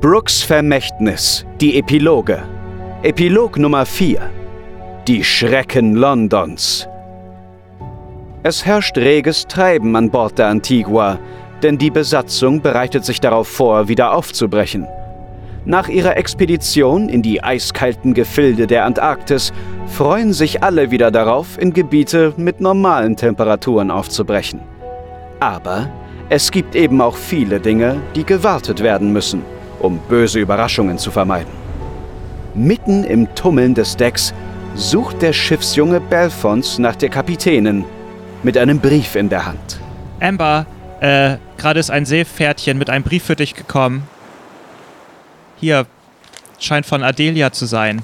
Brooks Vermächtnis, die Epiloge. Epilog Nummer 4. Die Schrecken Londons. Es herrscht reges Treiben an Bord der Antigua, denn die Besatzung bereitet sich darauf vor, wieder aufzubrechen. Nach ihrer Expedition in die eiskalten Gefilde der Antarktis freuen sich alle wieder darauf, in Gebiete mit normalen Temperaturen aufzubrechen. Aber es gibt eben auch viele Dinge, die gewartet werden müssen, um böse Überraschungen zu vermeiden. Mitten im Tummeln des Decks sucht der Schiffsjunge Belfons nach der Kapitänin mit einem Brief in der Hand. Amber, äh, gerade ist ein Seepferdchen mit einem Brief für dich gekommen. Hier, scheint von Adelia zu sein.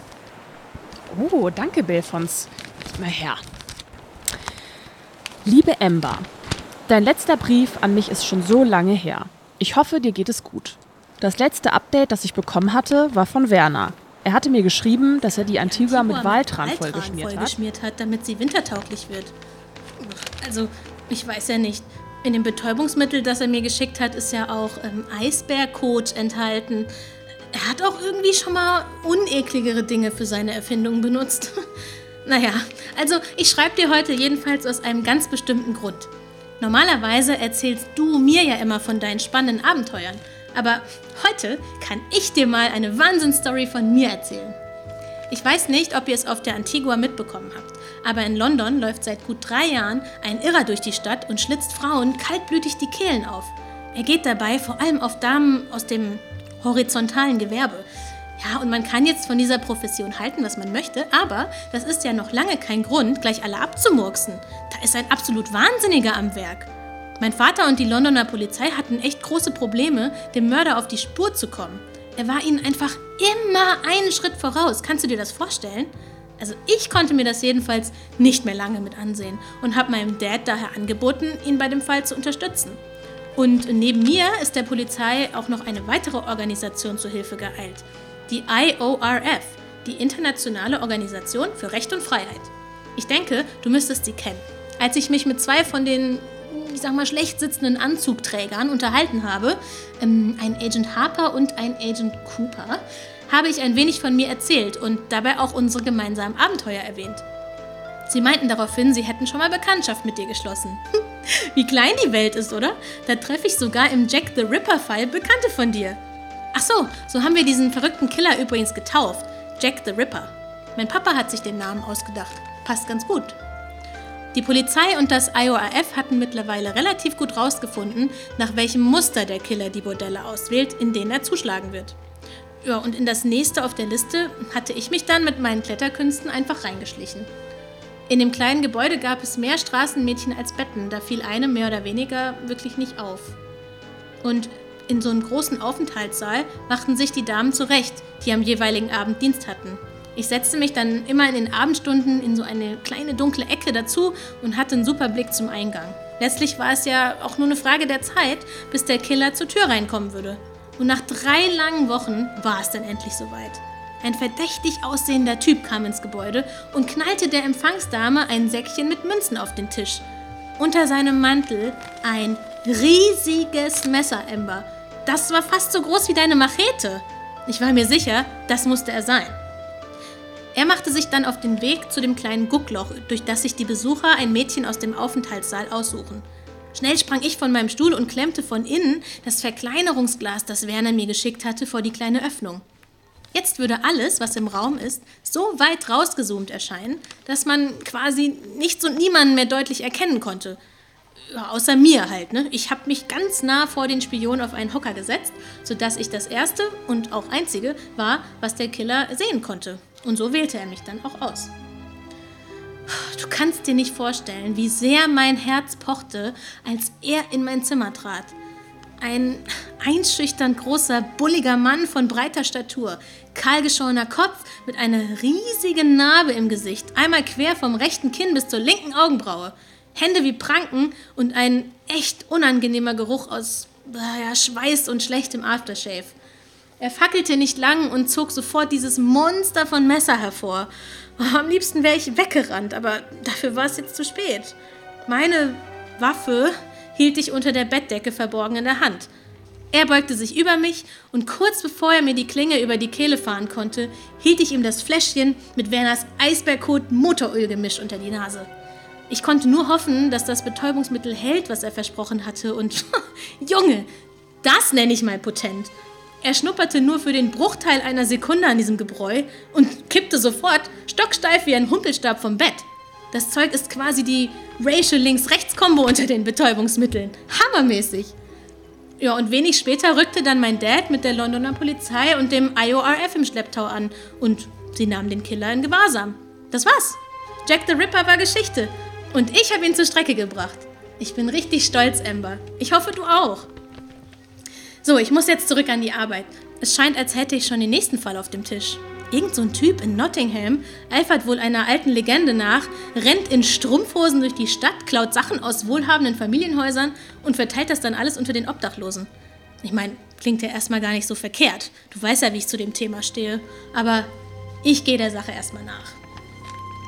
Oh, danke, Belfons. Mal her. Liebe Amber, dein letzter Brief an mich ist schon so lange her. Ich hoffe, dir geht es gut. Das letzte Update, das ich bekommen hatte, war von Werner. Er hatte mir geschrieben, dass er die Antigua mit Waltran vollgeschmiert hat. hat, damit sie wintertauglich wird. Also, ich weiß ja nicht. In dem Betäubungsmittel, das er mir geschickt hat, ist ja auch ähm, Eisbärkot enthalten. Er hat auch irgendwie schon mal unekligere Dinge für seine Erfindungen benutzt. naja, also ich schreibe dir heute jedenfalls aus einem ganz bestimmten Grund. Normalerweise erzählst du mir ja immer von deinen spannenden Abenteuern. Aber heute kann ich dir mal eine Wahnsinnsstory von mir erzählen. Ich weiß nicht, ob ihr es auf der Antigua mitbekommen habt, aber in London läuft seit gut drei Jahren ein Irrer durch die Stadt und schlitzt Frauen kaltblütig die Kehlen auf. Er geht dabei vor allem auf Damen aus dem horizontalen Gewerbe. Ja, und man kann jetzt von dieser Profession halten, was man möchte, aber das ist ja noch lange kein Grund, gleich alle abzumurksen. Da ist ein absolut Wahnsinniger am Werk. Mein Vater und die Londoner Polizei hatten echt große Probleme, dem Mörder auf die Spur zu kommen. Er war ihnen einfach immer einen Schritt voraus. Kannst du dir das vorstellen? Also ich konnte mir das jedenfalls nicht mehr lange mit ansehen und habe meinem Dad daher angeboten, ihn bei dem Fall zu unterstützen. Und neben mir ist der Polizei auch noch eine weitere Organisation zu Hilfe geeilt. Die IORF, die Internationale Organisation für Recht und Freiheit. Ich denke, du müsstest sie kennen. Als ich mich mit zwei von den sag mal, schlecht sitzenden Anzugträgern unterhalten habe, ähm, ein Agent Harper und ein Agent Cooper, habe ich ein wenig von mir erzählt und dabei auch unsere gemeinsamen Abenteuer erwähnt. Sie meinten daraufhin, sie hätten schon mal Bekanntschaft mit dir geschlossen. Wie klein die Welt ist, oder? Da treffe ich sogar im Jack the Ripper-Fall Bekannte von dir. Ach so, so haben wir diesen verrückten Killer übrigens getauft. Jack the Ripper. Mein Papa hat sich den Namen ausgedacht. Passt ganz gut. Die Polizei und das IORF hatten mittlerweile relativ gut rausgefunden, nach welchem Muster der Killer die Bordelle auswählt, in denen er zuschlagen wird. Ja, und in das nächste auf der Liste hatte ich mich dann mit meinen Kletterkünsten einfach reingeschlichen. In dem kleinen Gebäude gab es mehr Straßenmädchen als Betten, da fiel eine mehr oder weniger wirklich nicht auf. Und in so einem großen Aufenthaltssaal machten sich die Damen zurecht, die am jeweiligen Abend Dienst hatten. Ich setzte mich dann immer in den Abendstunden in so eine kleine dunkle Ecke dazu und hatte einen super Blick zum Eingang. Letztlich war es ja auch nur eine Frage der Zeit, bis der Killer zur Tür reinkommen würde. Und nach drei langen Wochen war es dann endlich soweit. Ein verdächtig aussehender Typ kam ins Gebäude und knallte der Empfangsdame ein Säckchen mit Münzen auf den Tisch. Unter seinem Mantel ein riesiges Messerember. Das war fast so groß wie deine Machete. Ich war mir sicher, das musste er sein. Er machte sich dann auf den Weg zu dem kleinen Guckloch, durch das sich die Besucher ein Mädchen aus dem Aufenthaltssaal aussuchen. Schnell sprang ich von meinem Stuhl und klemmte von innen das Verkleinerungsglas, das Werner mir geschickt hatte, vor die kleine Öffnung. Jetzt würde alles, was im Raum ist, so weit rausgezoomt erscheinen, dass man quasi nichts und niemanden mehr deutlich erkennen konnte. Außer mir halt. Ne? Ich habe mich ganz nah vor den Spion auf einen Hocker gesetzt, sodass ich das erste und auch einzige war, was der Killer sehen konnte. Und so wählte er mich dann auch aus. Du kannst dir nicht vorstellen, wie sehr mein Herz pochte, als er in mein Zimmer trat. Ein einschüchternd großer, bulliger Mann von breiter Statur, kahlgeschorener Kopf mit einer riesigen Narbe im Gesicht, einmal quer vom rechten Kinn bis zur linken Augenbraue, Hände wie Pranken und ein echt unangenehmer Geruch aus ja, Schweiß und schlechtem Aftershave. Er fackelte nicht lang und zog sofort dieses Monster von Messer hervor. Oh, am liebsten wäre ich weggerannt, aber dafür war es jetzt zu spät. Meine Waffe hielt ich unter der Bettdecke verborgen in der Hand. Er beugte sich über mich und kurz bevor er mir die Klinge über die Kehle fahren konnte, hielt ich ihm das Fläschchen mit Werners Eisbergkot Motorölgemisch unter die Nase. Ich konnte nur hoffen, dass das Betäubungsmittel hält, was er versprochen hatte. Und Junge, das nenne ich mal potent. Er schnupperte nur für den Bruchteil einer Sekunde an diesem Gebräu und kippte sofort stocksteif wie ein Humpelstab vom Bett. Das Zeug ist quasi die Racial Links-Rechts-Kombo unter den Betäubungsmitteln. Hammermäßig. Ja, und wenig später rückte dann mein Dad mit der Londoner Polizei und dem IORF im Schlepptau an und sie nahmen den Killer in Gewahrsam. Das war's. Jack the Ripper war Geschichte und ich habe ihn zur Strecke gebracht. Ich bin richtig stolz, Amber. Ich hoffe, du auch. So, ich muss jetzt zurück an die Arbeit. Es scheint, als hätte ich schon den nächsten Fall auf dem Tisch. Irgend so ein Typ in Nottingham eifert wohl einer alten Legende nach, rennt in Strumpfhosen durch die Stadt, klaut Sachen aus wohlhabenden Familienhäusern und verteilt das dann alles unter den Obdachlosen. Ich meine, klingt ja erstmal gar nicht so verkehrt. Du weißt ja, wie ich zu dem Thema stehe. Aber ich gehe der Sache erstmal nach.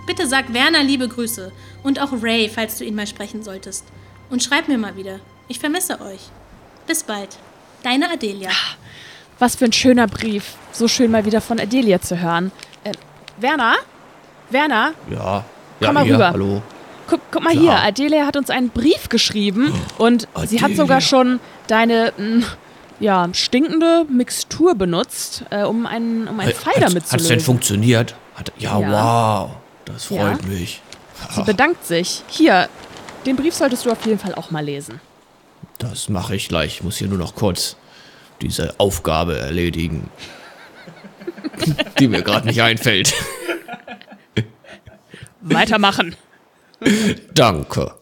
Bitte sag Werner liebe Grüße und auch Ray, falls du ihn mal sprechen solltest. Und schreib mir mal wieder. Ich vermisse euch. Bis bald. Deine Adelia. Was für ein schöner Brief. So schön mal wieder von Adelia zu hören. Äh, Werner? Werner? Ja. Ja, Komm mal hier, rüber. hallo. Guck, guck mal Klar. hier. Adelia hat uns einen Brief geschrieben und sie hat Adelia. sogar schon deine mh, ja, stinkende Mixtur benutzt, äh, um einen, um einen Fall damit zu Hat es denn lösen. funktioniert? Hat, ja, Ja. wow. Das Ja. freut mich. Sie bedankt sich. Hier, den Brief solltest du auf jeden Fall auch mal lesen. Das mache ich gleich. Ich muss hier nur noch kurz diese Aufgabe erledigen, die mir gerade nicht einfällt. Weitermachen. Danke.